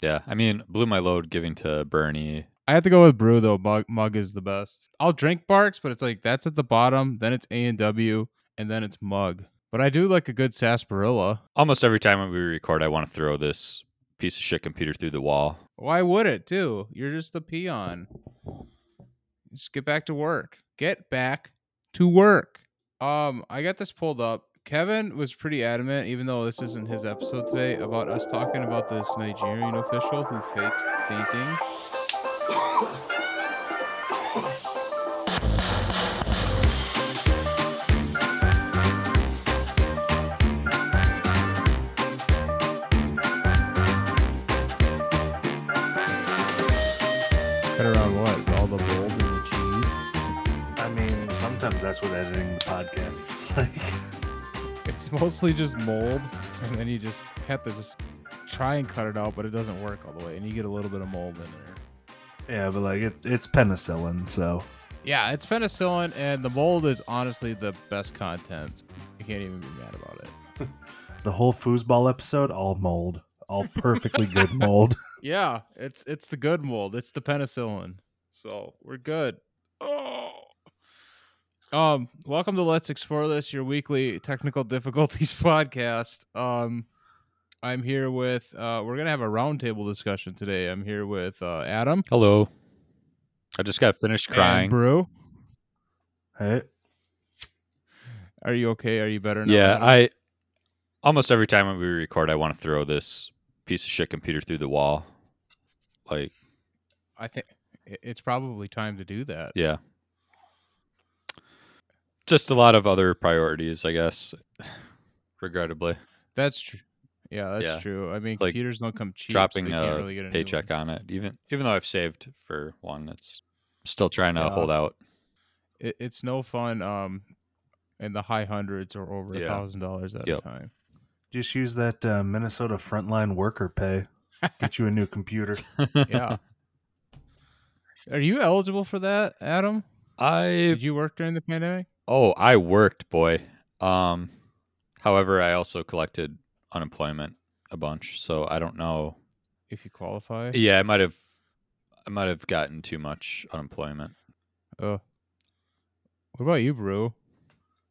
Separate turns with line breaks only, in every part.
Yeah, I mean, blew my load giving to Bernie.
I have to go with brew though. Mug, mug is the best. I'll drink Barq's, but it's like that's at the bottom. Then it's A and W, and then it's mug. But I do like a good sarsaparilla.
Almost every time we record, I want to throw this piece of shit computer through the wall.
Why would it too? You're just a peon. Just get back to work. Get back to work. Um, I got this pulled up. Kevin was pretty adamant, even though this isn't his episode today, about us talking about this Nigerian official who faked fainting. Cut around what? All the mold and the cheese.
I mean, sometimes that's what editing the podcast is like.
It's mostly just mold, and then you just have to just try and cut it out, but it doesn't work all the way, and you get a little bit of mold in there.
Yeah, but like it, it's penicillin, so
Yeah, it's penicillin, and the mold is honestly the best content. You can't even be mad about it.
the whole foosball episode, all mold, all perfectly good mold.
Yeah, it's it's the good mold. It's the penicillin. So we're good. Oh. Um, welcome to Let's Explore This, your weekly technical difficulties podcast. Um, I'm here with uh we're gonna have a roundtable discussion today. I'm here with uh Adam.
Hello. I just got finished
and
crying.
Brew.
Hey,
Are you okay? Are you better now?
Yeah,
Adam?
I almost every time we record, I want to throw this piece of shit computer through the wall. Like,
I think it's probably time to do that.
yeah. Just a lot of other priorities, I guess. Regrettably,
That's true. Yeah, that's
Yeah.
true. I mean,
Like,
computers don't come cheap. so
dropping
they can't
a
really get a
paycheck on it, even even though I've saved for one, it's still trying to
Yeah.
hold out.
It, it's no fun. Um, in the high hundreds or over a thousand dollars at
Yep.
a time.
just use that uh, Minnesota frontline worker pay. Get you a new computer.
Yeah. Are you eligible for that, Adam?
I
Did you work during the pandemic?
Oh, I worked, boy. Um, however, I also collected unemployment a bunch, so I don't know.
If you qualify?
Yeah, I might have, I might have gotten too much unemployment.
Oh. What about you, Brew?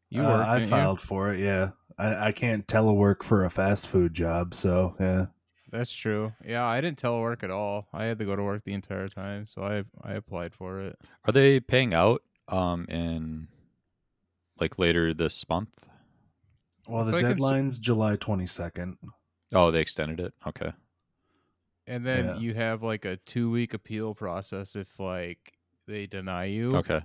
You
Uh,
worked,
I
didn't you?
filed for it. Yeah, I, I can't telework for a fast food job, so yeah.
That's true. Yeah, I didn't telework at all. I had to go to work the entire time, so I I applied for it.
Are they paying out um in like later this month?
Well, the
like in s-
deadline's July twenty second.
Oh, they extended it. Okay.
And then
Yeah.
you have like a two week appeal process if like they deny you.
Okay.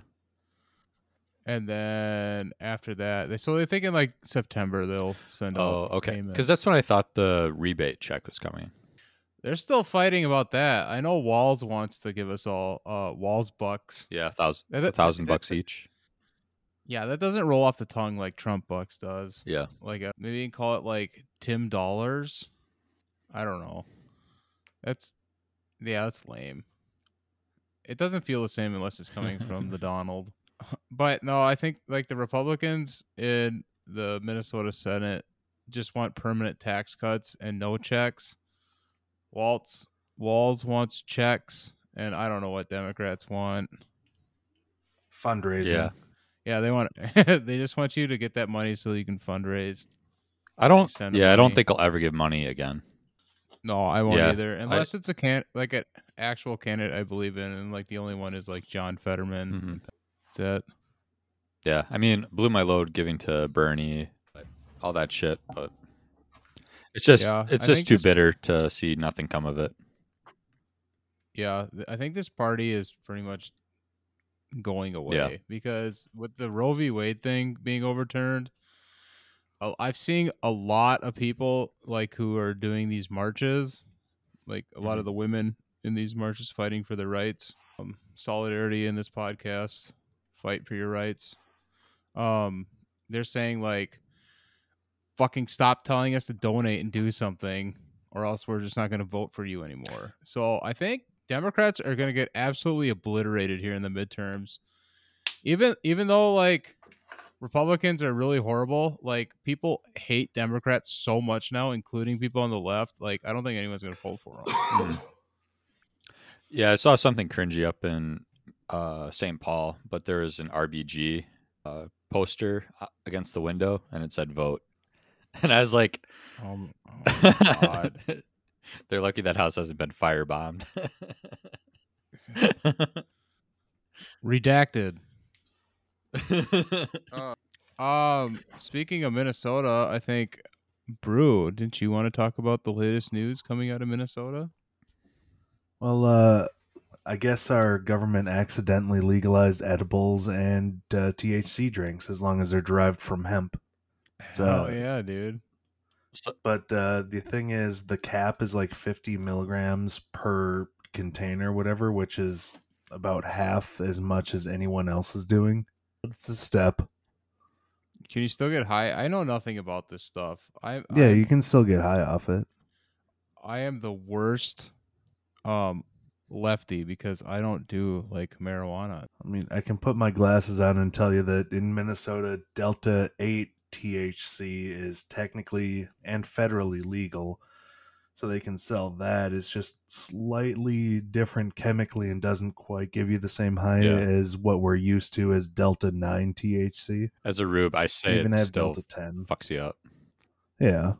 And then after that, they so they're thinking like September they'll send
Oh, okay. Because that's when I thought the rebate check was coming.
they're still fighting about that. I know Walz wants to give us all uh Walz bucks.
Yeah, a thousand, a thousand bucks each.
Yeah, that doesn't roll off the tongue like Trump bucks does.
Yeah.
Like a, maybe you can call it like Tim dollars. I don't know. That's yeah, that's lame. It doesn't feel the same unless it's coming from the Donald. But no, I think like the Republicans in the Minnesota Senate just want permanent tax cuts and no checks. Walz Walz wants checks, and I don't know what Democrats want.
Fundraising.
Yeah.
Yeah, they want they just want you to get that money so you can fundraise.
I don't. Yeah, I don't think I'll ever give money again.
No, I won't
Yeah,
either. Unless it's a can like an actual candidate I believe in, and like the only one is like John Fetterman.
Mhm.
That's it.
Yeah, I mean, blew my load giving to Bernie, all that shit, but it's just
Yeah,
it's
I
just too
this-
bitter to see nothing come of it.
Yeah, I think this party is pretty much going away because with the Roe v. Wade thing being overturned, I've seen a lot of people like who are doing these marches, like a lot of
Mhm.
the women in these marches fighting for their rights. Um, solidarity in this podcast, fight for your rights. Um, they're saying like, fucking stop telling us to donate and do something, or else we're just not going to vote for you anymore. So I think Democrats are going to get absolutely obliterated here in the midterms. Even even though like Republicans are really horrible. Like people hate Democrats so much now, including people on the left. Like I don't think anyone's gonna vote for them.
Yeah, I saw something cringy up in uh, St. Paul, but there was an RBG uh, poster uh, against the window, and it said "vote," and I was like,
Um, oh my God.
"They're lucky that house hasn't been firebombed."
Redacted. Um, speaking of Minnesota, I think Brew, didn't you want to talk about the latest news coming out of Minnesota?
Well, uh, I guess our government accidentally legalized edibles and uh, THC drinks as long as they're derived from hemp. So-
oh yeah, dude.
But uh, the thing is, the cap is like 50 milligrams per container, whatever, which is about half as much as anyone else is doing. It's a step.
Can you still get high? I know nothing about this stuff. I
Yeah,
I,
you can still get high off it.
I am the worst um lefty because I don't do like marijuana.
I mean, I can put my glasses on and tell you that in Minnesota, Delta 8 THC is technically and federally legal. So they can sell that. It's just slightly different chemically and doesn't quite give you the same high
Yeah.
as what we're used to as Delta 9 THC.
As a rube, I say
even
it
have
still
Delta 10.
fucks you up.
Yeah.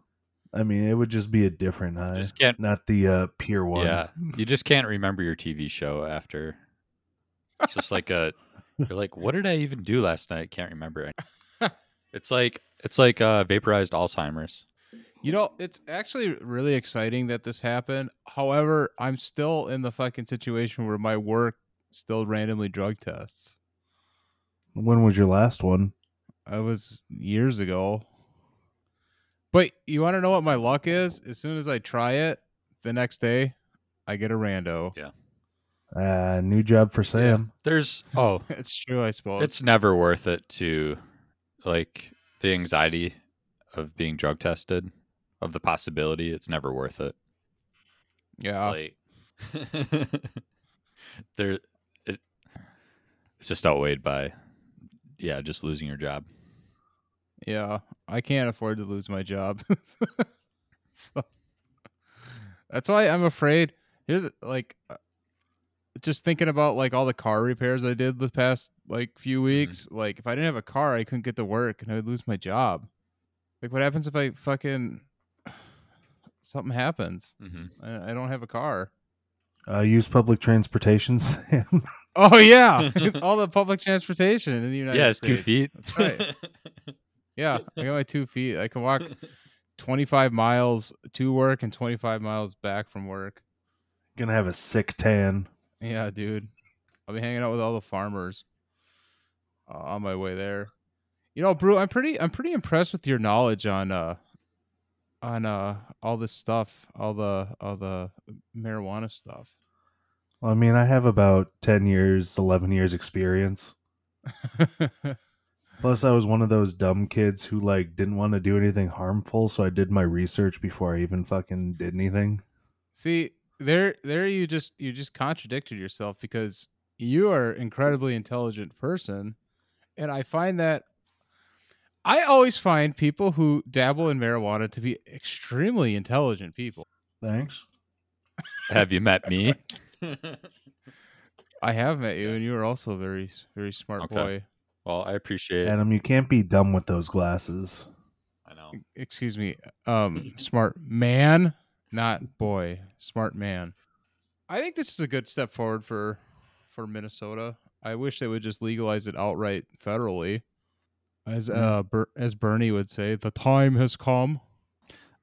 I mean, it would just be a different high,
Just can't.
not the uh, pure one.
Yeah, you just can't remember your TV show after. It's just like a. You're like, what did I even do last night? Can't remember. any-" it's like it's like uh, vaporized Alzheimer's.
You know, it's actually really exciting that this happened. However, I'm still in the fucking situation where my work still randomly drug tests.
When was your last one?
I was years ago. But you want to know what my luck is? As soon as I try it, the next day, I get a rando.
Yeah.
Uh, new job for Sam.
There's oh,
It's true, I suppose.
it's never worth it to like the anxiety of being drug tested, of the possibility. It's never worth it.
yeah.
like there it, it's just outweighed by yeah just losing your job
Yeah, I can't afford to lose my job. so that's why I'm afraid. Here's like just thinking about like all the car repairs I did the past like few weeks. Like if I didn't have a car, I couldn't get to work and I'd lose my job. Like what happens if I fucking something happens?
mm-hmm.
I, I don't have a car.
Uh, use public transportation, Sam.
Oh yeah, all the public transportation in the United States.
yeah it's two feet
That's right. Yeah, I got my two feet. I can walk 25 miles to work and 25 miles back from work.
Gonna have a sick tan.
Yeah, dude. I'll be hanging out with all the farmers uh, on my way there. You know, Brew, I'm pretty I'm pretty impressed with your knowledge on uh on uh all this stuff, all the all the marijuana stuff.
Well, I mean, I have about 10 years, 11 years experience. Plus, I was one of those dumb kids who, like, didn't want to do anything harmful, so I did my research before I even fucking did anything.
See, there there you just you just contradicted yourself because you are an incredibly intelligent person and I find that I always find people who dabble in marijuana to be extremely intelligent people.
Thanks.
have you met me
I have met you and you are also a very very smart
Okay.
boy.
well i appreciate it
Adam, you can't be dumb with those glasses.
i know
Excuse me. Um smart man, not boy. Smart man. I think this is a good step forward for for Minnesota. I wish they would just legalize it outright federally. As
Mm.
uh Ber- as Bernie would say, the time has come.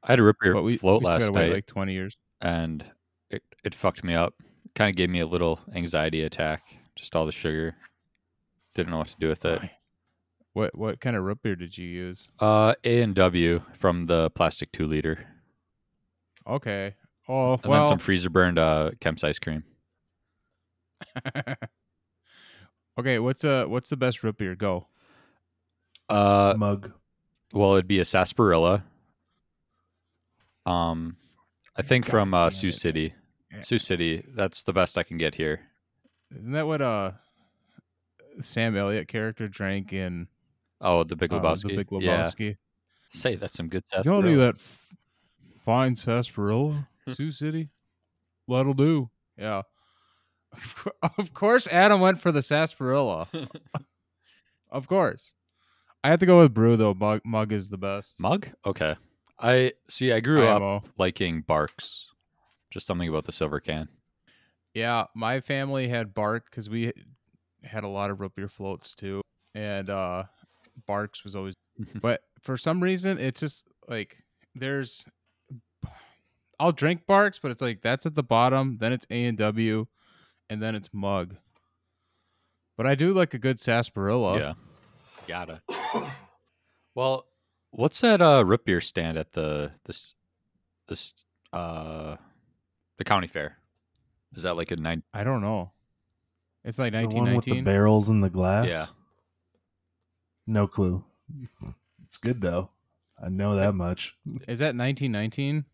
i had a root beer
But we,
float
we
last night
like twenty years.
and it, it fucked me up kind of gave me a little anxiety attack just all the sugar didn't know what to do with it
What what kind of root beer did you use?
uh a and w from the plastic two liter
Okay. Oh
and
well.
then some freezer burned uh kemp's ice cream
okay. What's uh what's the best root beer? Go.
uh
Mug.
Well, it'd be a sarsaparilla. Um, I think
God
from uh, Sioux
it.
City.
Yeah.
Sioux City. That's the best I can get here.
Isn't that what uh Sam Elliott character drank in
Oh, the Big
uh,
Lebowski.
the Big
Yeah.
Lebowski.
Say that's some good
You don't need
sarsaparilla.
that f- fine sarsaparilla, Sioux City. That'll do. Yeah. Of course, Adam went for the sarsaparilla. Of course. I have to go with brew though. Mug, mug is the best.
Mug? Okay. I see. I grew up liking Barq's. Just something about the silver can.
Yeah, my family had bark because we had a lot of root beer floats too, and uh Barq's was always. but for some reason, it's just like there's. I'll drink Barq's, but it's like that's at the bottom, then it's A and W, and then it's Mug. But I do like a good sarsaparilla.
Yeah. Gotta. well, what's that uh root beer stand at the this this uh the county fair? Is that like a nine?
I don't know. It's like
The one with the
1919.
barrels in the glass.
Yeah.
No clue. It's good though. I know that much.
Is that 1919?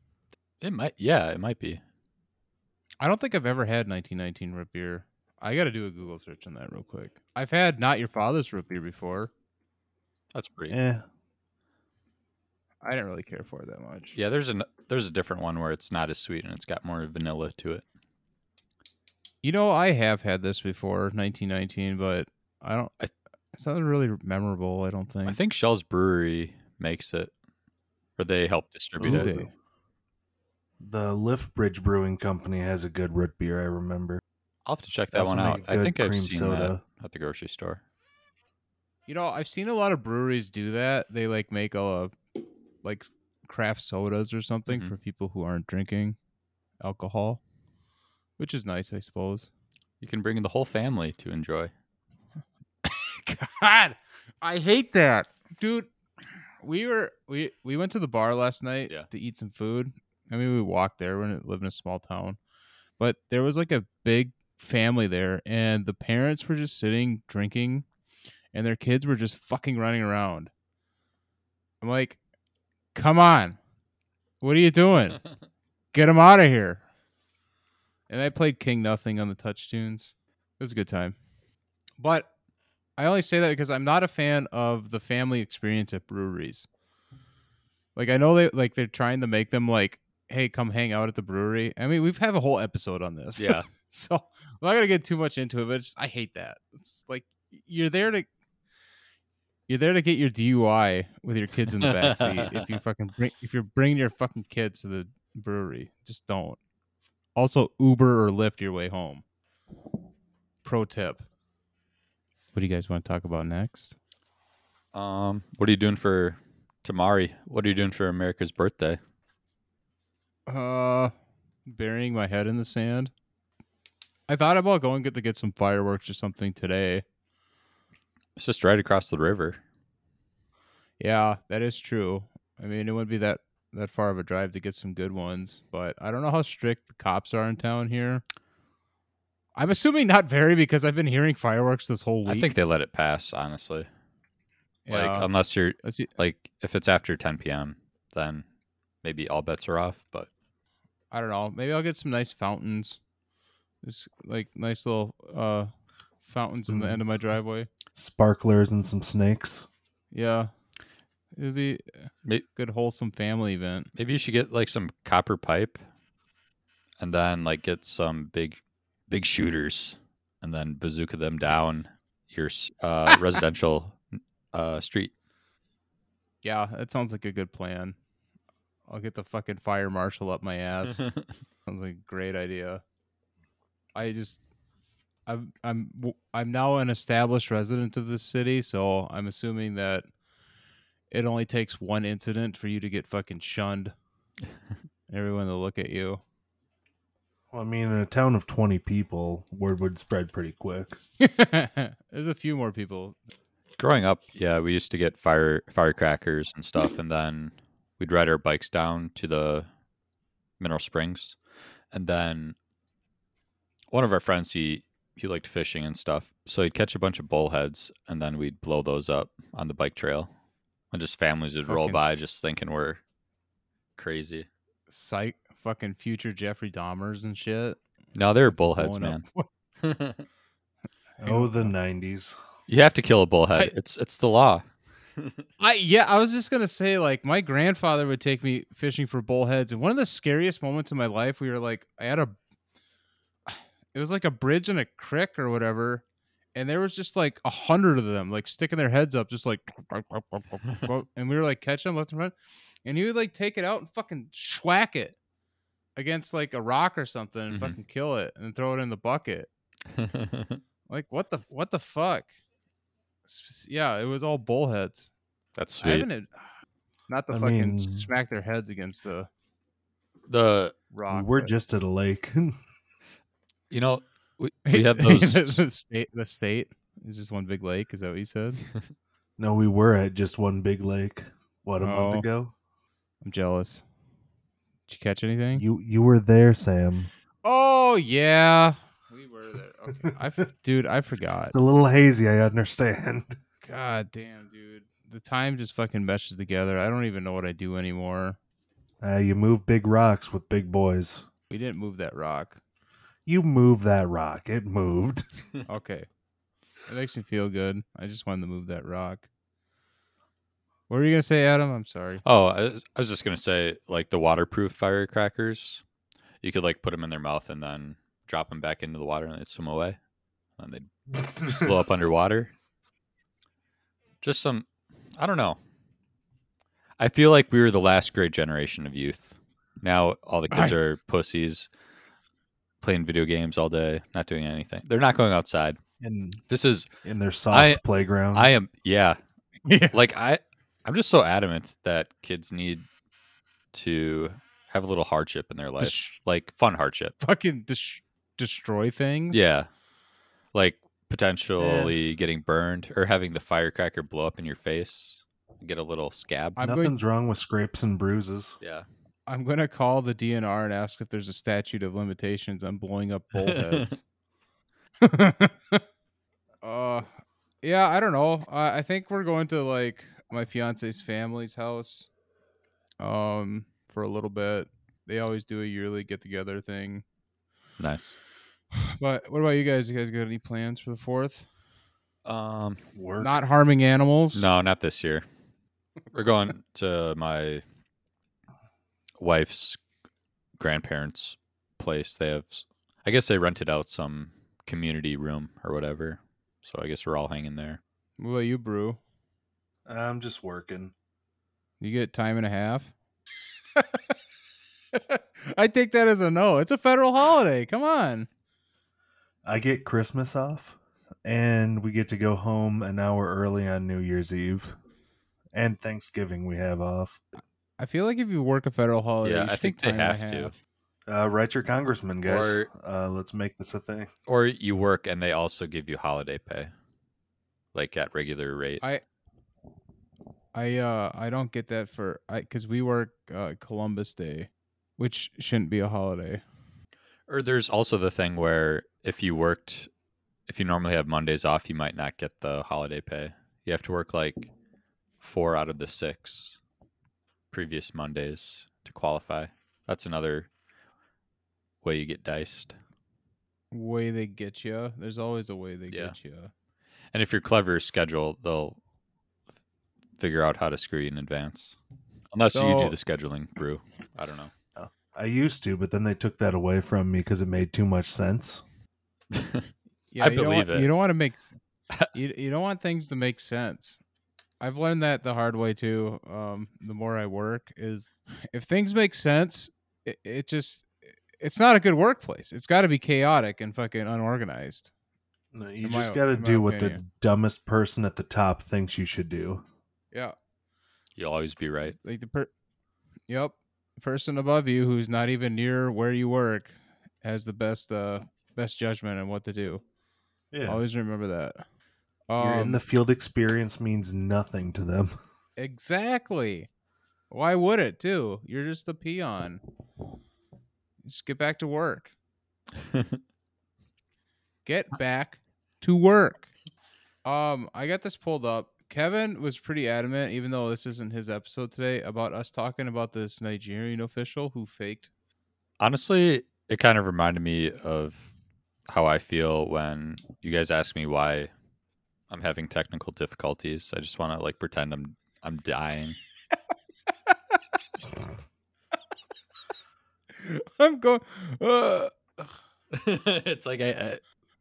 It might. Yeah, it might be.
I don't think I've ever had 1919 root beer. I got to do a Google search on that real quick. I've had not your father's root beer before.
That's pretty.
Eh.
I didn't really care for it that much.
Yeah, there's a there's a different one where it's not as sweet and it's got more vanilla to it.
You know, I have had this before, 1919, but I don't.
I-
it's not really memorable. I don't think.
I think Schell's Brewery makes it, or they help distribute
Do
it.
they?
The Lift Bridge Brewing Company has a good root beer. I remember.
I'll have to check that one out. I think I've seen
soda.
that at the grocery store.
You know, I've seen a lot of breweries do that. They like make a like craft sodas or something
Mhm.
for people who aren't drinking alcohol, which is nice, I suppose.
You can bring the whole family to enjoy.
God, I hate that, dude. We were we we went to the bar last night
Yeah.
to eat some food. I mean, we walked there. We live in a small town, but there was like a big family there, and the parents were just sitting drinking, and their kids were just fucking running around. I'm like, come on, what are you doing? Get them out of here. And I played King Nothing on the touch tunes. It was a good time. But I only say that because I'm not a fan of the family experience at breweries. Like I know they like they're trying to make them like, hey, come hang out at the brewery. I mean, we've have a whole episode on this.
yeah,
so I'm not gonna get too much into it, but just, I hate that. It's like you're there to you're there to get your DUI with your kids in the back seat. if you fucking bring if you're bringing your fucking kids to the brewery, just don't. Also, Uber or Lyft your way home. Pro tip. What do you guys want to talk about next?
Um, what are you doing for Tamari? What are you doing for America's birthday?
Uh, burying my head in the sand. I thought about going get to get some fireworks or something today.
It's just right across the river.
Yeah, that is true. I mean, it wouldn't be that that far of a drive to get some good ones, but I don't know how strict the cops are in town here. I'm assuming not very because I've been hearing fireworks this whole week.
I think they let it pass, honestly.
yeah.
Like unless you're like if it's after 10 p.m., then maybe all bets are off. But
I don't know. Maybe I'll get some nice fountains. Just like nice little uh fountains in the end of my driveway.
Sparklers and some snakes.
Yeah. It'd be a good wholesome family event.
maybe you should get like some copper pipe, and then like get some big, big shooters, and then bazooka them down your uh, residential uh, street.
Yeah, that sounds like a good plan. I'll get the fucking fire marshal up my ass. Sounds like a great idea. I just I'm I'm I'm now an established resident of this city, so I'm assuming that it only takes one incident for you to get fucking shunned. Everyone to look at you.
Well, I mean, in a town of 20 people, word would spread pretty quick.
There's a few more people.
Growing up, yeah, we used to get fire firecrackers and stuff, and then we'd ride our bikes down to the mineral springs, and then one of our friends he he liked fishing and stuff, so he'd catch a bunch of bullheads, and then we'd blow those up on the bike trail, and just families would roll by,
s-
just thinking we're crazy.
Psych fucking future Jeffrey Dahmers and shit.
No, they're bullheads, man.
Oh, the 90s.
you have to kill a bullhead.
I-
it's it's the law.
I yeah, I was just gonna say like my grandfather would take me fishing for bullheads, and one of the scariest moments of my life, we were like, I had a, it was like a bridge and a creek or whatever, and there was just like a hundred of them like sticking their heads up, just like, and we were like catching them left and right, and he would like take it out and fucking schwack it against like a rock or something and
Mhm.
fucking kill it and throw it in the bucket. Like what the what the fuck? S- Yeah, it was all bullheads.
That's
I
sweet.
haven't not the
I
fucking
mean-
smack their heads against the
The
rock.
We're
but-
just at a lake.
you know we, we have those.
the state. The state is just one big lake. Is that what you said?
no, we were at just one big lake. What a
Oh.
month ago?
I'm jealous. Did you catch anything?
You you were there, Sam.
oh yeah, we were there. Okay, I f- dude, I forgot.
It's a little hazy. I understand.
God damn, dude, the time just fucking meshes together. I don't even know what I do anymore.
Uh, you move big rocks with big boys.
We didn't move that rock.
You move that rock. It moved.
Okay. It makes me feel good. I just wanted to move that rock. What were you gonna say, Adam? I'm sorry.
Oh, I was, I was just gonna say, like the waterproof firecrackers, you could like put them in their mouth and then drop them back into the water and they'd swim away, and they'd blow up underwater. Just some, I don't know. I feel like we were the last great generation of youth. Now all the kids are pussies, playing video games all day, not doing anything. They're not going outside.
in
This is,
in their soft
I-
playgrounds.
I am, yeah,
Yeah.
like I I'm just so adamant that kids need to have a little hardship in their life,
Dis-
like fun hardship.
Fucking dis- destroy things.
Yeah, like potentially getting burned or having the firecracker blow up in your face, get a little scab.
I'm going.
Nothing's wrong with scrapes and bruises.
yeah,
I'm going to call the DNR and ask if there's a statute of limitations on blowing up bullheads. uh, yeah, I don't know. I, I think we're going to like my fiance's family's house, um, for a little bit. They always do a yearly get together thing.
nice.
But what about you guys? You guys got any plans for the fourth?
Um,
Work.
Not harming animals.
no, not this year. We're going to my wife's grandparents' place. They have, I guess they rented out some community room or whatever. So I guess we're all hanging there.
What about you, Brew?
I'm just working.
You get time and a half. I take that as a no. It's a federal holiday. Come on.
I get Christmas off, and we get to go home an hour early on New Year's Eve, and Thanksgiving we have off.
I feel like if you work a federal holiday,
Yeah,
you
I think
take
they
time
have to.
half.
Uh, write your congressman, guys.
Or-
uh, let's make this a thing.
Or you work and they also give you holiday pay, like at regular rate.
I I uh I don't get that for I because we work uh, Columbus Day, which shouldn't be a holiday.
Or there's also the thing where if you worked, if you normally have Mondays off, you might not get the holiday pay. You have to work like four out of the six previous Mondays to qualify. That's another way you get diced.
Way they get you. There's always a way they
Yeah.
get you.
And if you're clever schedule, they'll figure out how to screw you in advance. Unless you do the scheduling brew. I don't know.
I used to, but then they took that away from me because it made too much sense.
Yeah,
I
you don't
believe
want,
it.
You don't want to make you you don't want things to make sense. I've learned that the hard way too. Um, the more I work, is if things make sense, it, it just it's not a good workplace. It's got to be chaotic and fucking unorganized.
No, you
In
just got to do what the dumbest person at the top thinks you should do.
Yeah,
You'll always be right.
like the per, yep, the person above you who's not even near where you work has the best uh best judgment on what to do.
Yeah,
Always remember that.
you're in
Um,
the field experience means nothing to them.
Exactly. Why would it too? You're just a peon. Just get back to work. Get back to work. Um, I got this pulled up. Kevin was pretty adamant, even though this isn't his episode today, about us talking about this Nigerian official who faked.
Honestly, it kind of reminded me of how I feel when you guys ask me why I'm having technical difficulties. I just want to like pretend I'm I'm dying.
I'm going. Uh,
it's like I, I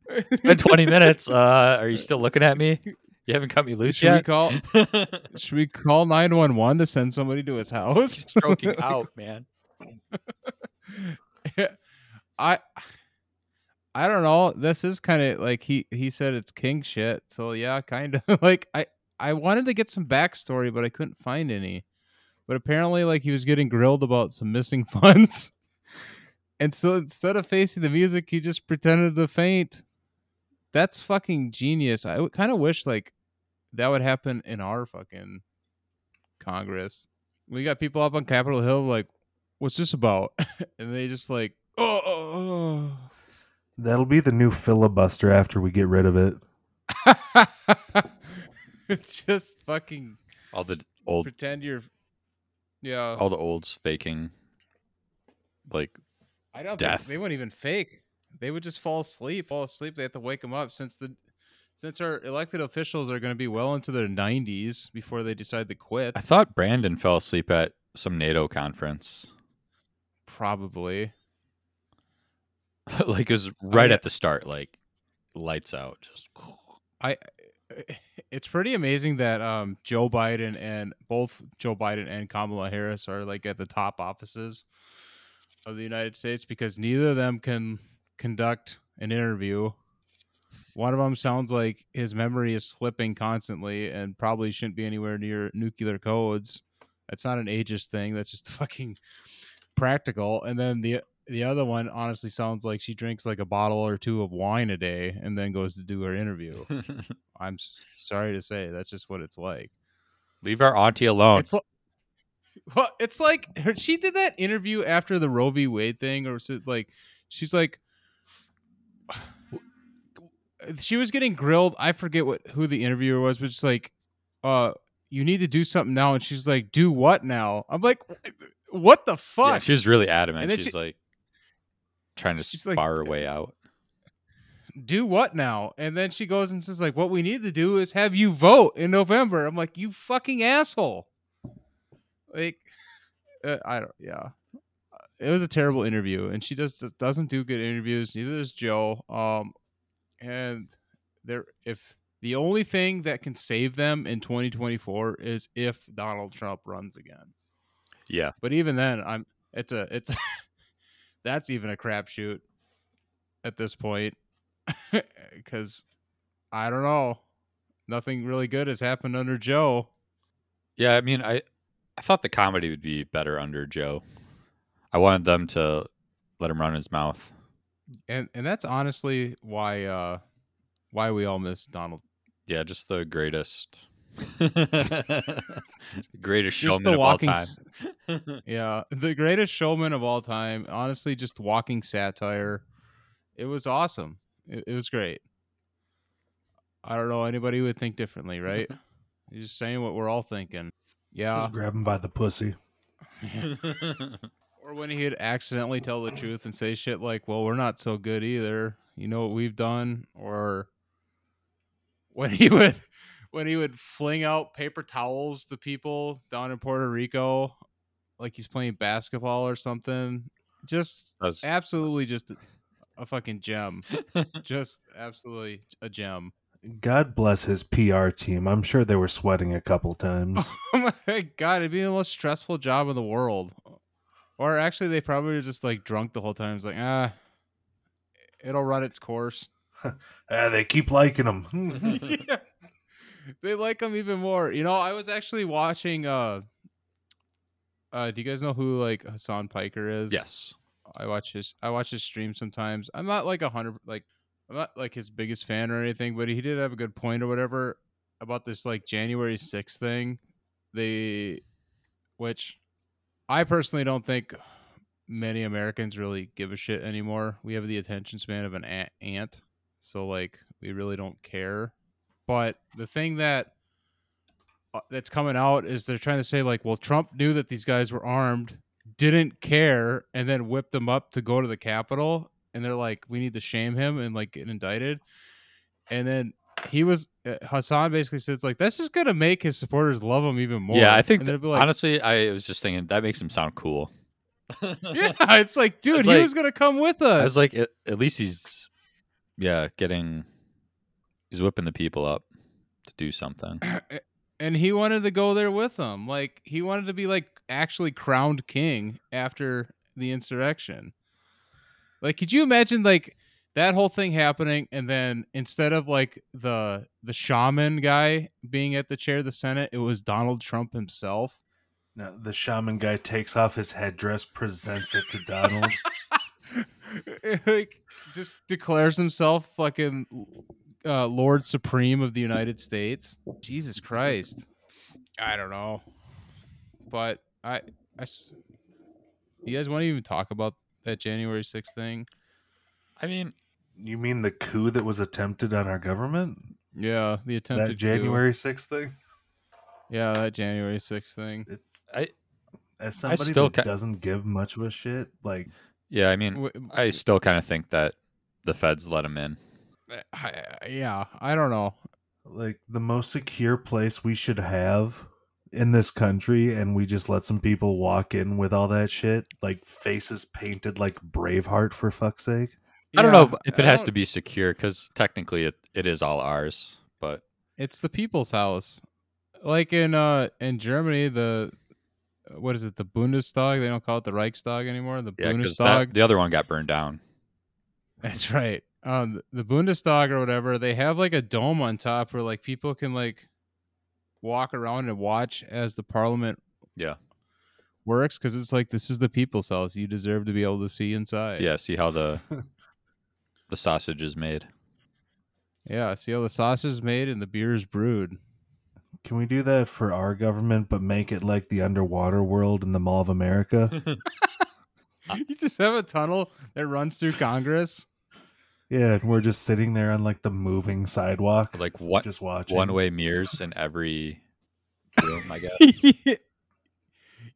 it's been 20 minutes. Uh, are you still looking at me? You haven't cut me loose
should we
yet.
call? Should we call nine one one to send somebody to his house?
He's Stroking out, man.
I I don't know. This is kind of like he he said it's king shit. So yeah, kind of like I I wanted to get some backstory, but I couldn't find any. But apparently, like he was getting grilled about some missing funds, and so instead of facing the music, he just pretended to faint. That's fucking genius. I kind of wish like that would happen in our fucking Congress. We got people up on Capitol Hill like, "What's this about?" and they just like, "Oh." oh, oh."
That'll be the new filibuster after we get rid of it.
it's just fucking
All the old,
pretend you're. Yeah,
all the olds faking. Like
I don't.
death.
Think, they wouldn't even fake. They would just fall asleep. Fall asleep. They have to wake them up since the since our elected officials are going to be well into their 90s before they decide to quit.
I thought Brandon fell asleep at some NATO conference.
Probably.
like it was right
mean-
at the start, like lights out. Just
I. It's pretty amazing that um, Joe Biden and both Joe Biden and Kamala Harris are like at the top offices of the United States because neither of them can conduct an interview. One of them sounds like his memory is slipping constantly and probably shouldn't be anywhere near nuclear codes. That's not an ageist thing. That's just fucking practical. And then the the other one honestly sounds like she drinks like a bottle or two of wine a day and then goes to do her interview. I'm sorry to say that's just what it's like.
leave our auntie alone.
It's like, well, it's like her, she did that interview after the Roe v. Wade thing, or was it like she's like she was getting grilled. I forget what who the interviewer was, but it's like, uh, you need to do something now, and she's like, do what now? I'm like, what the fuck?
yeah, she was really adamant.
And then
She's
she-
like trying to
She's like-
spar her way out.
do what now? And then she goes and says like, what we need to do is have you vote in November. I'm like, you fucking asshole. Like, uh, I don't. Yeah, it was a terrible interview, and she just doesn't do good interviews. Neither does Joe. Um, and there, if the only thing that can save them in 2024 is if Donald Trump runs again.
Yeah.
But even then, I'm. It's a. It's. that's even a crapshoot at this point, because I don't know. Nothing really good has happened under Joe.
Yeah, I mean, I I thought the comedy would be better under Joe. I wanted them to let him run his mouth.
And and that's honestly why uh why we all miss Donald.
Yeah, just the greatest, greatest
Just
showman
the
of
walking
all time.
Yeah, the greatest showman of all time. Honestly, just walking satire. It was awesome. It, it was great. I don't know anybody would think differently, right? You're just saying what we're all thinking. Yeah.
Just grab him by the pussy.
Or when he'd accidentally tell the truth and say shit like, "Well, we're not so good either." You know what we've done, or when he would when he would fling out paper towels to people down in Puerto Rico, like he's playing basketball or something. Just
was-
absolutely just a, a fucking gem. just absolutely a gem.
God bless his PR team. I'm sure they were sweating a couple times.
Oh my god, it'd be the most stressful job in the world. Or actually, they probably were just like drunk the whole time. It's like, ah, it'll run its course.
ah, they keep liking them.
yeah. They like them even more. You know, I was actually watching. uh uh, do you guys know who like Hassan Piker is?
yes.
I watch his I watch his stream sometimes. I'm not like a hundred like I'm not like his biggest fan or anything, but he did have a good point or whatever about this like January 6th thing. They which I personally don't think many Americans really give a shit anymore. We have the attention span of an ant. So like we really don't care. But the thing that uh, that's coming out is they're trying to say like, well, Trump knew that these guys were armed, didn't care, and then whipped them up to go to the Capitol, and they're like, we need to shame him and like get indicted, and then he was uh, Hassan basically says like that's just gonna make his supporters love him even more.
Yeah, I think that-
like,
honestly, I was just thinking that makes him sound cool.
yeah, it's like, dude,
It's
he
like-
was gonna come with us.
I was like, at, at least he's, yeah, getting, he's whipping the people up to do something.
and he wanted to go there with them. Like he wanted to be like actually crowned king after the insurrection. Like, could you imagine like that whole thing happening, and then instead of like the the shaman guy being at the chair of the Senate, it was Donald Trump himself.
Now, the shaman guy takes off his headdress, presents it to Donald.
like just declares himself fucking uh, Lord Supreme of the United States. Jesus Christ. I don't know. But i i you guys want to even talk about that January 6th thing?
I mean,
you mean the coup that was attempted on our government?
Yeah, the attempted
That. January 6th thing?
Yeah, that January 6th thing.
I,
As somebody
still
that
ca-
doesn't give much of a shit, like,
yeah, I mean,
W-
I still kind of think that the feds let him in.
Eh, I- yeah, I don't know.
like the most secure place we should have in this country and we just let some people walk in with all that shit like faces painted like braveheart for fuck's sake
I don't
Yeah,
know if it has to be secure because technically it, it is all ours. But
It's the people's house. Like in uh in Germany, the what is it? The Bundestag. They don't call it the Reichstag anymore. The
yeah, because
Bundestag.
the other one got burned down.
That's right. Um, the Bundestag or whatever. They have like a dome on top where like people can like walk around and watch as the Parliament
Yeah.
works because it's like this is the people's house. You deserve to be able to see inside.
Yeah, see how the the sausage is made.
Yeah. See how the sausage is made and the beer is brewed.
can we do that for our government but make it like the underwater world in the mall of america
you just have a tunnel that runs through Congress.
yeah and we're just sitting there on like the moving sidewalk
Like what
just watching
one way mirrors in every room, I guess.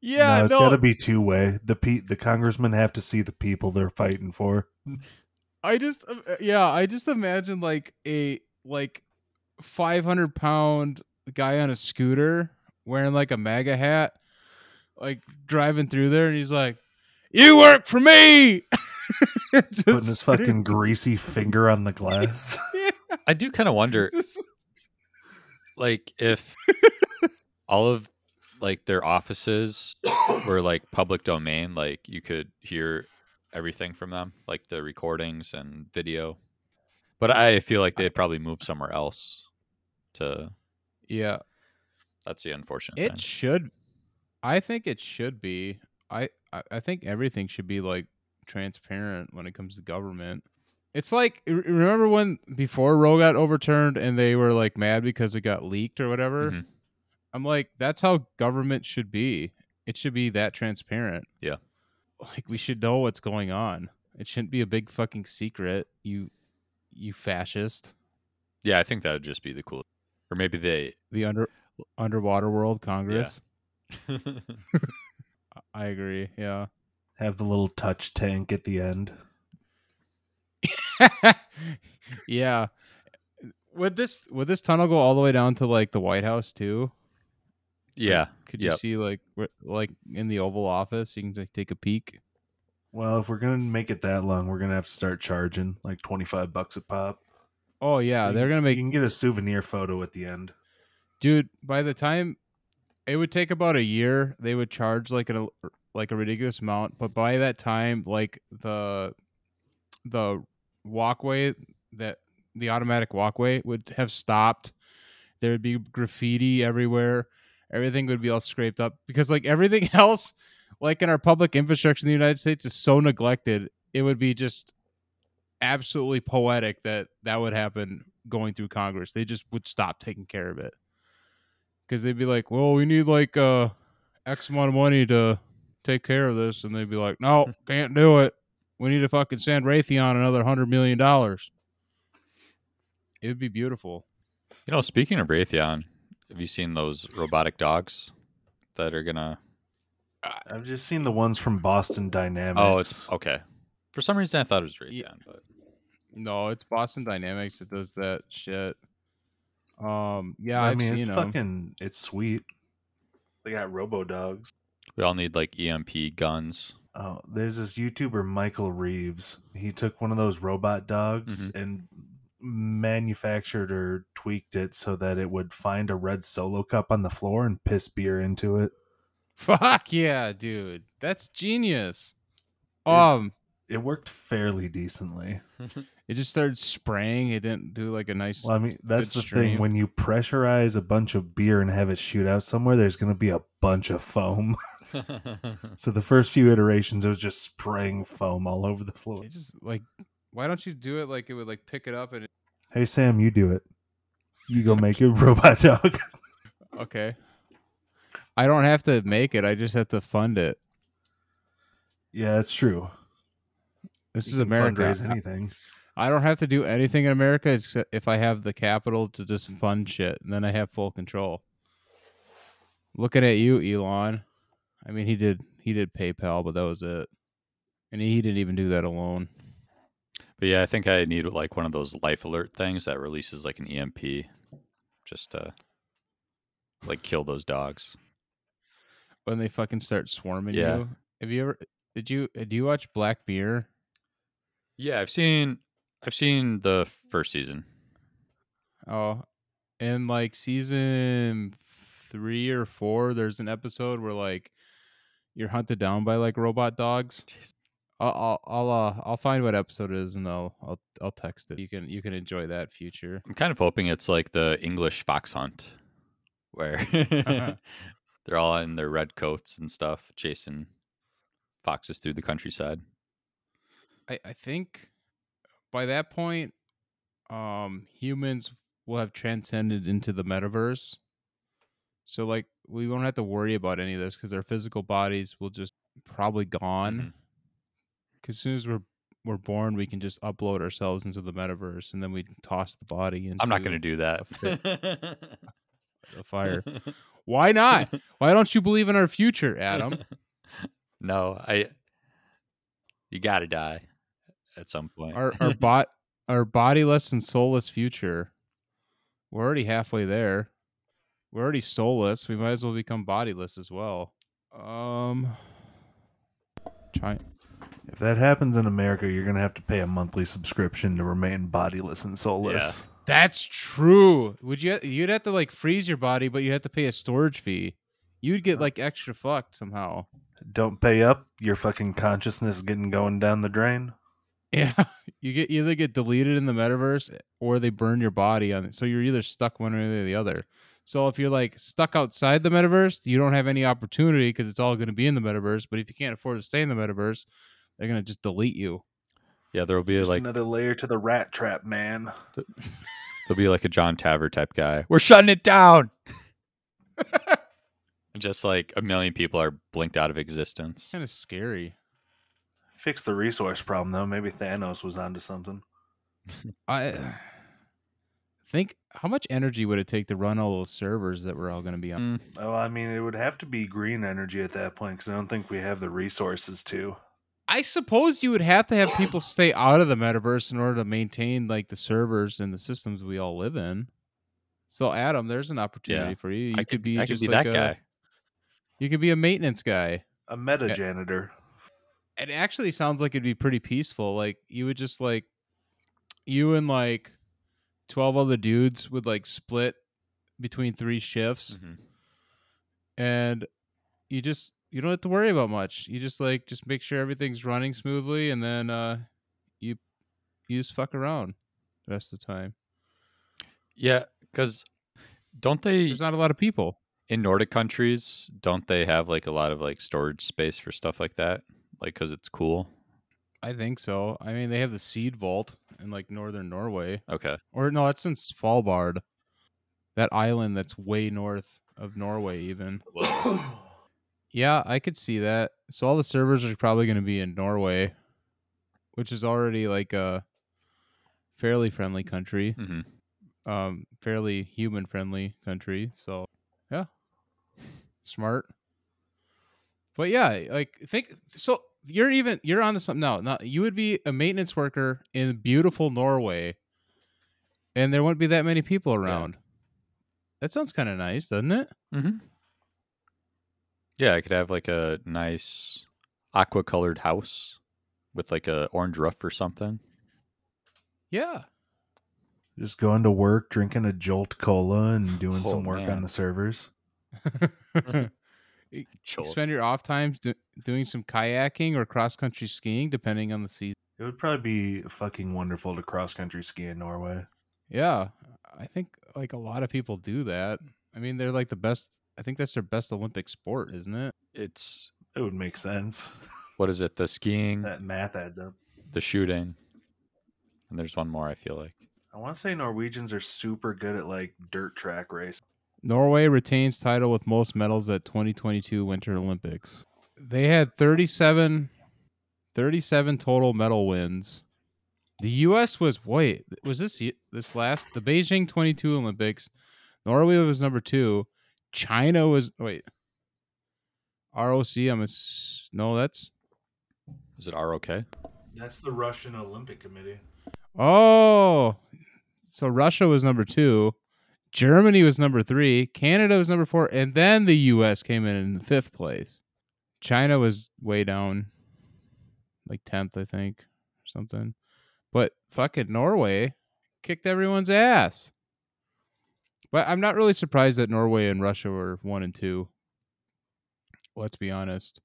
yeah,
no, it's
no,
got to be two way the pe- the congressmen have to see the people they're fighting for
I just uh, yeah, I just imagine like a like five hundred pound guy on a scooter wearing like a MAGA hat, like driving through there, and he's like, "You work for me." Just
putting his fucking greasy finger on the glass
I do kind of wonder like if all of like their offices were like public domain, like you could hear everything from them, like the recordings and video. But I feel like they'd probably moved somewhere else to
yeah,
that's the unfortunate
it
thing.
should. I think it should be. I I I think everything should be like transparent when it comes to government. It's like remember when before Roe got overturned and they were like mad because it got leaked or whatever.
Mhm.
I'm like, that's how government should be. It should be that transparent.
Yeah.
Like we should know what's going on. It shouldn't be a big fucking secret. You, you fascist.
Yeah, I think that would just be the cool. Or maybe they
The under underwater world Congress. I- I agree. Yeah.
have the little touch tank at the end
yeah. Would this would this tunnel go all the way down to like the White House too?
Yeah.
Could you
Yep.
see like like in the Oval Office? You can like, take a peek.
well if we're gonna make it that long we're gonna have to start charging like 25 bucks a pop
Oh yeah,
You
they're gonna make
you can get a souvenir photo at the end
dude by the time it would take about a year they would charge like a like a ridiculous amount but by that time like the the walkway that the automatic walkway would have stopped there would be graffiti everywhere everything would be all scraped up because like everything else like in our public infrastructure in the united states is so neglected it would be just absolutely poetic that that would happen going through congress they just would stop taking care of it because they'd be like, "Well, we need like uh X amount of money to take care of this," and they'd be like, "No, can't do it. We need to fucking send Raytheon another hundred million dollars." It would be beautiful.
You know, speaking of Raytheon, have you seen those robotic dogs that are gonna
i've just seen the ones from boston dynamics
Oh, it's okay. For some reason I thought it was Raytheon,
Yeah.
but
No, it's Boston Dynamics that does that shit. Um, yeah,
I
I've
mean, it's
seen 'em.
fucking, it's sweet. They got Robo Dogs.
We all need like EMP guns.
Oh, there's this YouTuber Michael Reeves. He took one of those robot dogs and manufactured or tweaked it so that it would find a red solo cup on the floor and piss beer into it.
Fuck yeah, dude. That's genius. Um,
It worked fairly decently.
it just started spraying. It didn't do like a nice.
Well, I mean, that's the
stream.
thing. When you pressurize a bunch of beer and have it shoot out somewhere, there's going to be a bunch of foam. so the first few iterations, it was just spraying foam all over the floor.
It just like, why don't you do it like it would like pick it up and
Hey, Sam, you do it. You go make a robot dog.
okay. I don't have to make it. I just have to fund it.
yeah, that's true.
This
You
is America.
anything.
I don't have to do anything in America except if I have the capital to just fund shit, and then I have full control. Looking at you, Elon. I mean, he did he did PayPal, but that was it, and he didn't even do that alone.
But yeah, I think I need like one of those life alert things that releases like an EMP, just to like kill those dogs.
When they fucking start swarming
Yeah.
you. Have you ever? Did you? Uh, do you watch Black Mirror?
Yeah, I've seen I've seen the first season.
Oh, in like season three or four, there's an episode where like you're hunted down by like robot dogs. I'll I'll I'll, uh, I'll find what episode it is and I'll I'll I'll text it. You can you can enjoy that future.
I'm kind of hoping it's like the English fox hunt, where they're all in their red coats and stuff, chasing foxes through the countryside.
I I think by that point, um, humans will have transcended into the metaverse. So like we won't have to worry about any of this because our physical bodies will just probably gone.
Mhm.
Because as soon as we're we're born, we can just upload ourselves into the metaverse, and then we toss the body into.
I'm not going to do that.
the fire. Why not? Why don't you believe in our future, Adam?
no, I. You got to die at some point.
Our our bot our bodiless and soulless future. We're already halfway there. We're already soulless. We might as well become bodiless as well. Um, try.
If that happens in America, you're going to have to pay a monthly subscription to remain bodiless and soulless. Yeah.
That's true. Would you? You'd have to like freeze your body, but you have to pay a storage fee. You'd get like extra fucked somehow.
Don't pay up, your fucking consciousness is getting going down the drain.
Yeah, you get either get deleted in the metaverse or they burn your body on it. So you're either stuck one way or the other. So if you're like stuck outside the metaverse, you don't have any opportunity because it's all going to be in the metaverse. But if you can't afford to stay in the metaverse, they're going to just delete you.
yeah, there will be
Just
like
another layer to the rat trap, man.
there'll be like a John Taver type guy. We're shutting it down. Just like a million people are blinked out of existence.
Kind of scary.
Fix the resource problem, though. Maybe Thanos was onto something.
I think how much energy would it take to run all those servers that we're all going to be on?
Mm,
Oh, I mean, it would have to be green energy at that point because I don't think we have the resources to.
I suppose you would have to have people stay out of the metaverse in order to maintain like the servers and the systems we all live in. So Adam, there's an opportunity
Yeah.
for you. You
I
could,
could
be
I could be
like
that
a,
guy.
You could be a maintenance guy.
A meta janitor.
It actually sounds like it'd be pretty peaceful. Like you would just like you and like twelve other dudes would like split between three shifts
Mhm.
and you just you don't have to worry about much. You just like just make sure everything's running smoothly and then uh you you just fuck around the rest of the time.
Yeah, because don't they
There's not a lot of people.
in Nordic countries? Don't they have like a lot of like storage space for stuff like that? Like, because it's cool.
I think so. I mean, they have the seed vault in like northern Norway,
Okay.
or no, that's in Svalbard, that island that's way north of Norway. Even yeah, I could see that. So all the servers are probably going to be in Norway, which is already like a fairly friendly country,
hmm
um, fairly human friendly country. So yeah, smart. But yeah, like think so. You're even you're on to something now. Now you would be a maintenance worker in beautiful Norway, and there wouldn't be that many people around. That sounds kind of nice, doesn't it?
Mm-hmm. Yeah, I could have like a nice aqua colored house with like a orange roof or something.
Yeah.
Just going to work, drinking a Jolt Cola, and doing
Oh,
some work
man.
on the servers.
You
Jolt.
spend your off times do- doing some kayaking or cross country skiing, depending on the season.
It would probably be fucking wonderful to cross country ski in Norway.
Yeah, I think like a lot of people do that. I mean, they're like the best. I think that's their best Olympic sport, isn't it?
It's
It would make sense.
what is it? The skiing,
That math adds up.
the shooting, and there's one more. I feel like
I want to say Norwegians are super good at like dirt track race.
Norway retains title with most medals at 2022 Winter Olympics. They had 37, 37 total medal wins. The U.S. was wait was this this last the Beijing 22 Olympics? Norway was number two. China was wait. ROC. I'm a, no. That's
is it ROK?
That's the Russian Olympic Committee.
oh. So Russia was number two. Germany was number three. Canada was number four, and then the U.S. came in in fifth place. China was way down, like tenth, I think, or something. But fucking Norway kicked everyone's ass. But I'm not really surprised that Norway and Russia were one and two. Let's be honest.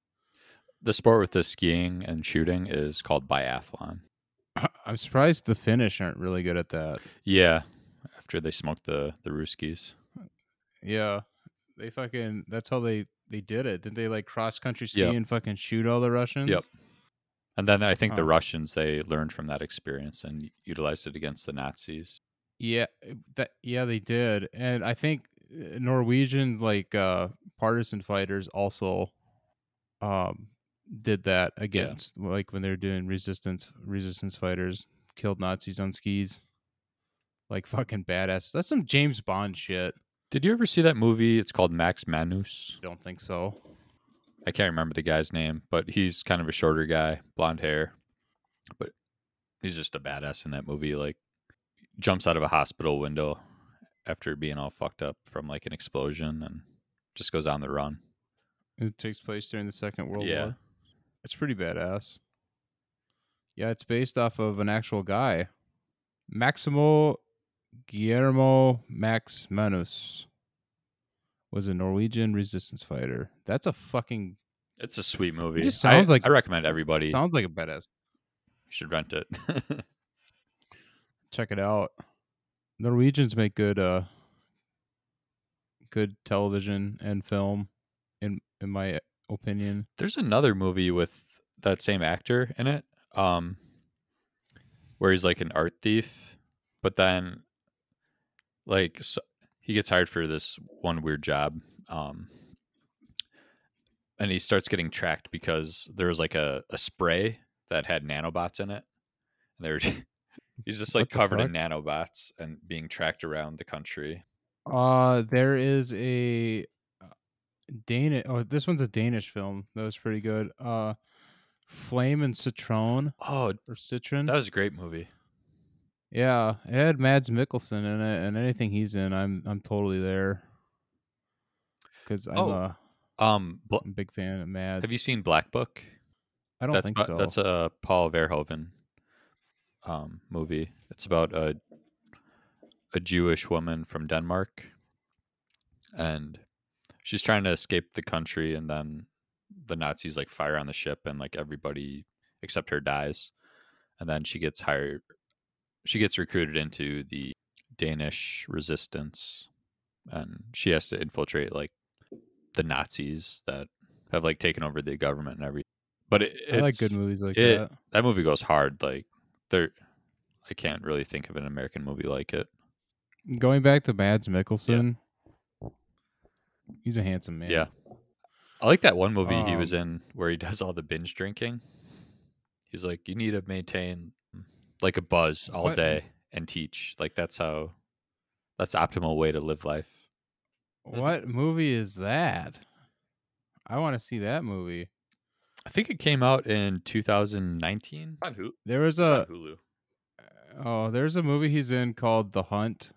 The sport with the skiing and shooting is called biathlon.
I'm surprised the Finnish aren't really good at that.
Yeah, after they smoked the the Ruskies.
Yeah, they fucking. That's how they they did it. Didn't they like cross country ski
Yep.
and fucking shoot all the Russians?
Yep. And then I think the Russians they learned from that experience and utilized it against the Nazis.
Yeah, that yeah they did, and I think uh, Norwegian like uh partisan fighters also um did that against like when they were doing resistance resistance fighters killed Nazis on skis. Like fucking badass. That's some James Bond shit.
Did you ever see that movie? It's called Max Manus.
Don't think so.
I can't remember the guy's name, but he's kind of a shorter guy, blonde hair. But he's just a badass in that movie. Like jumps out of a hospital window after being all fucked up from like an explosion and just goes on the run.
It takes place during the Second World
Yeah.
War. It's pretty badass. Yeah, it's based off of an actual guy. Maximo Guillermo Max Manus was a Norwegian resistance fighter. That's a fucking
It's a sweet movie.
just sounds
I,
like-
I recommend everybody
sounds like a badass.
You should rent it.
Check it out. Norwegians make good uh good television and film in in my opinion.
There's another movie with that same actor in it, um, where he's like an art thief, but then like so, he gets hired for this one weird job, um, and he starts getting tracked because there was like a, a spray that had nanobots in it. And they're he's just like covered in nanobots and being tracked around the country.
Uh, there is a Danish. Oh, this one's a Danish film. That was pretty good. Uh, Flame and Citron
Oh,
or Citron.
that was a great movie.
yeah, it had Mads Mikkelsen in it, and anything he's in, I'm I'm totally there. Because I'm
Oh,
a,
Um, Bl-
I'm a big fan of Mads.
have you seen Black Book?
I don't
that's
think
about-
so.
That's a Paul Verhoeven um, movie. It's about a a Jewish woman from Denmark, and she's trying to escape the country, and then the Nazis like fire on the ship, and like everybody except her dies, and then she gets hired. She gets recruited into the Danish resistance, and she has to infiltrate like the Nazis that have like taken over the government and everything. But it,
I like good movies like
it-
that.
that movie goes hard. Like there, I can't really think of an American movie like it.
Going back to Mads Mikkelsen, he's a handsome man.
Yeah, I like that one movie he was
Um,
in where he does all the binge drinking. He's like, you need to maintain like a buzz all
What?
day and teach. Like that's how, that's the optimal way to live life.
What movie is that? I want to see that movie.
I think it came out in 2019 on, Hulu.
There was
It's on
a
Hulu.
oh, there's a movie he's in called The Hunt.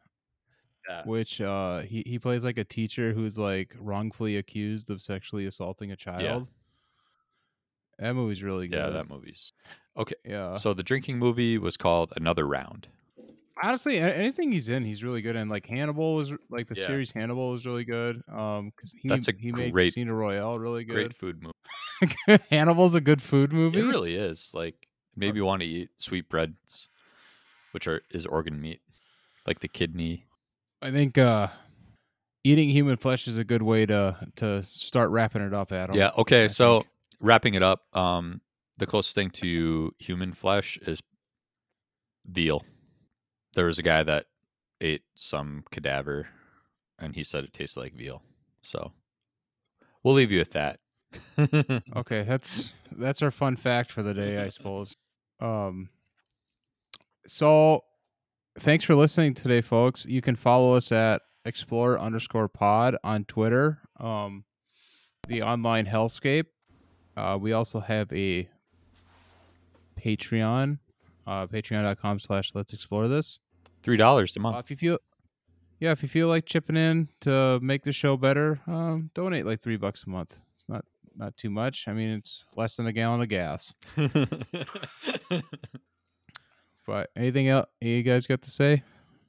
Yeah.
which uh he, he plays like a teacher who's like wrongfully accused of sexually assaulting a child. That movie's really good.
Yeah, that movie's okay.
yeah.
So the drinking movie was called Another Round.
Honestly, anything he's in, he's really good in. Like Hannibal was like the
Yeah.
series Hannibal was really good. Um, because he
That's a
he made
great-
Casino Royale really good.
Great food movie.
Hannibal's a good food movie.
It really is. Like made me want to eat sweetbreads, which are is organ meat, like the kidney.
I think uh eating human flesh is a good way to to start wrapping it up, Adam.
Yeah. Okay.
I
so
think.
wrapping it up, um, the closest thing to human flesh is veal. There was a guy that ate some cadaver, and he said it tasted like veal. So we'll leave you with that.
Okay, that's that's our fun fact for the day, I suppose. Um so thanks for listening today, folks. You can follow us at explore underscore pod on Twitter. Um the online hellscape. Uh we also have a Patreon, uh patreon.com slash let's explore this.
Three dollars a
Uh,
month.
if you feel yeah, if you feel like chipping in to make the show better, um, donate like three bucks a month. It's not not too much. I mean, it's less than a gallon of gas. But anything else you guys got to say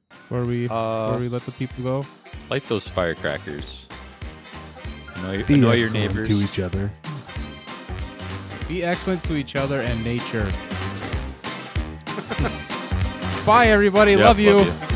before we before
uh,
we let the people go?
light those firecrackers. Annoy,
Be
annoy your
excellent
neighbors.
to each other.
Be excellent to each other and nature. Bye, everybody.
Yeah,
love you.
love you.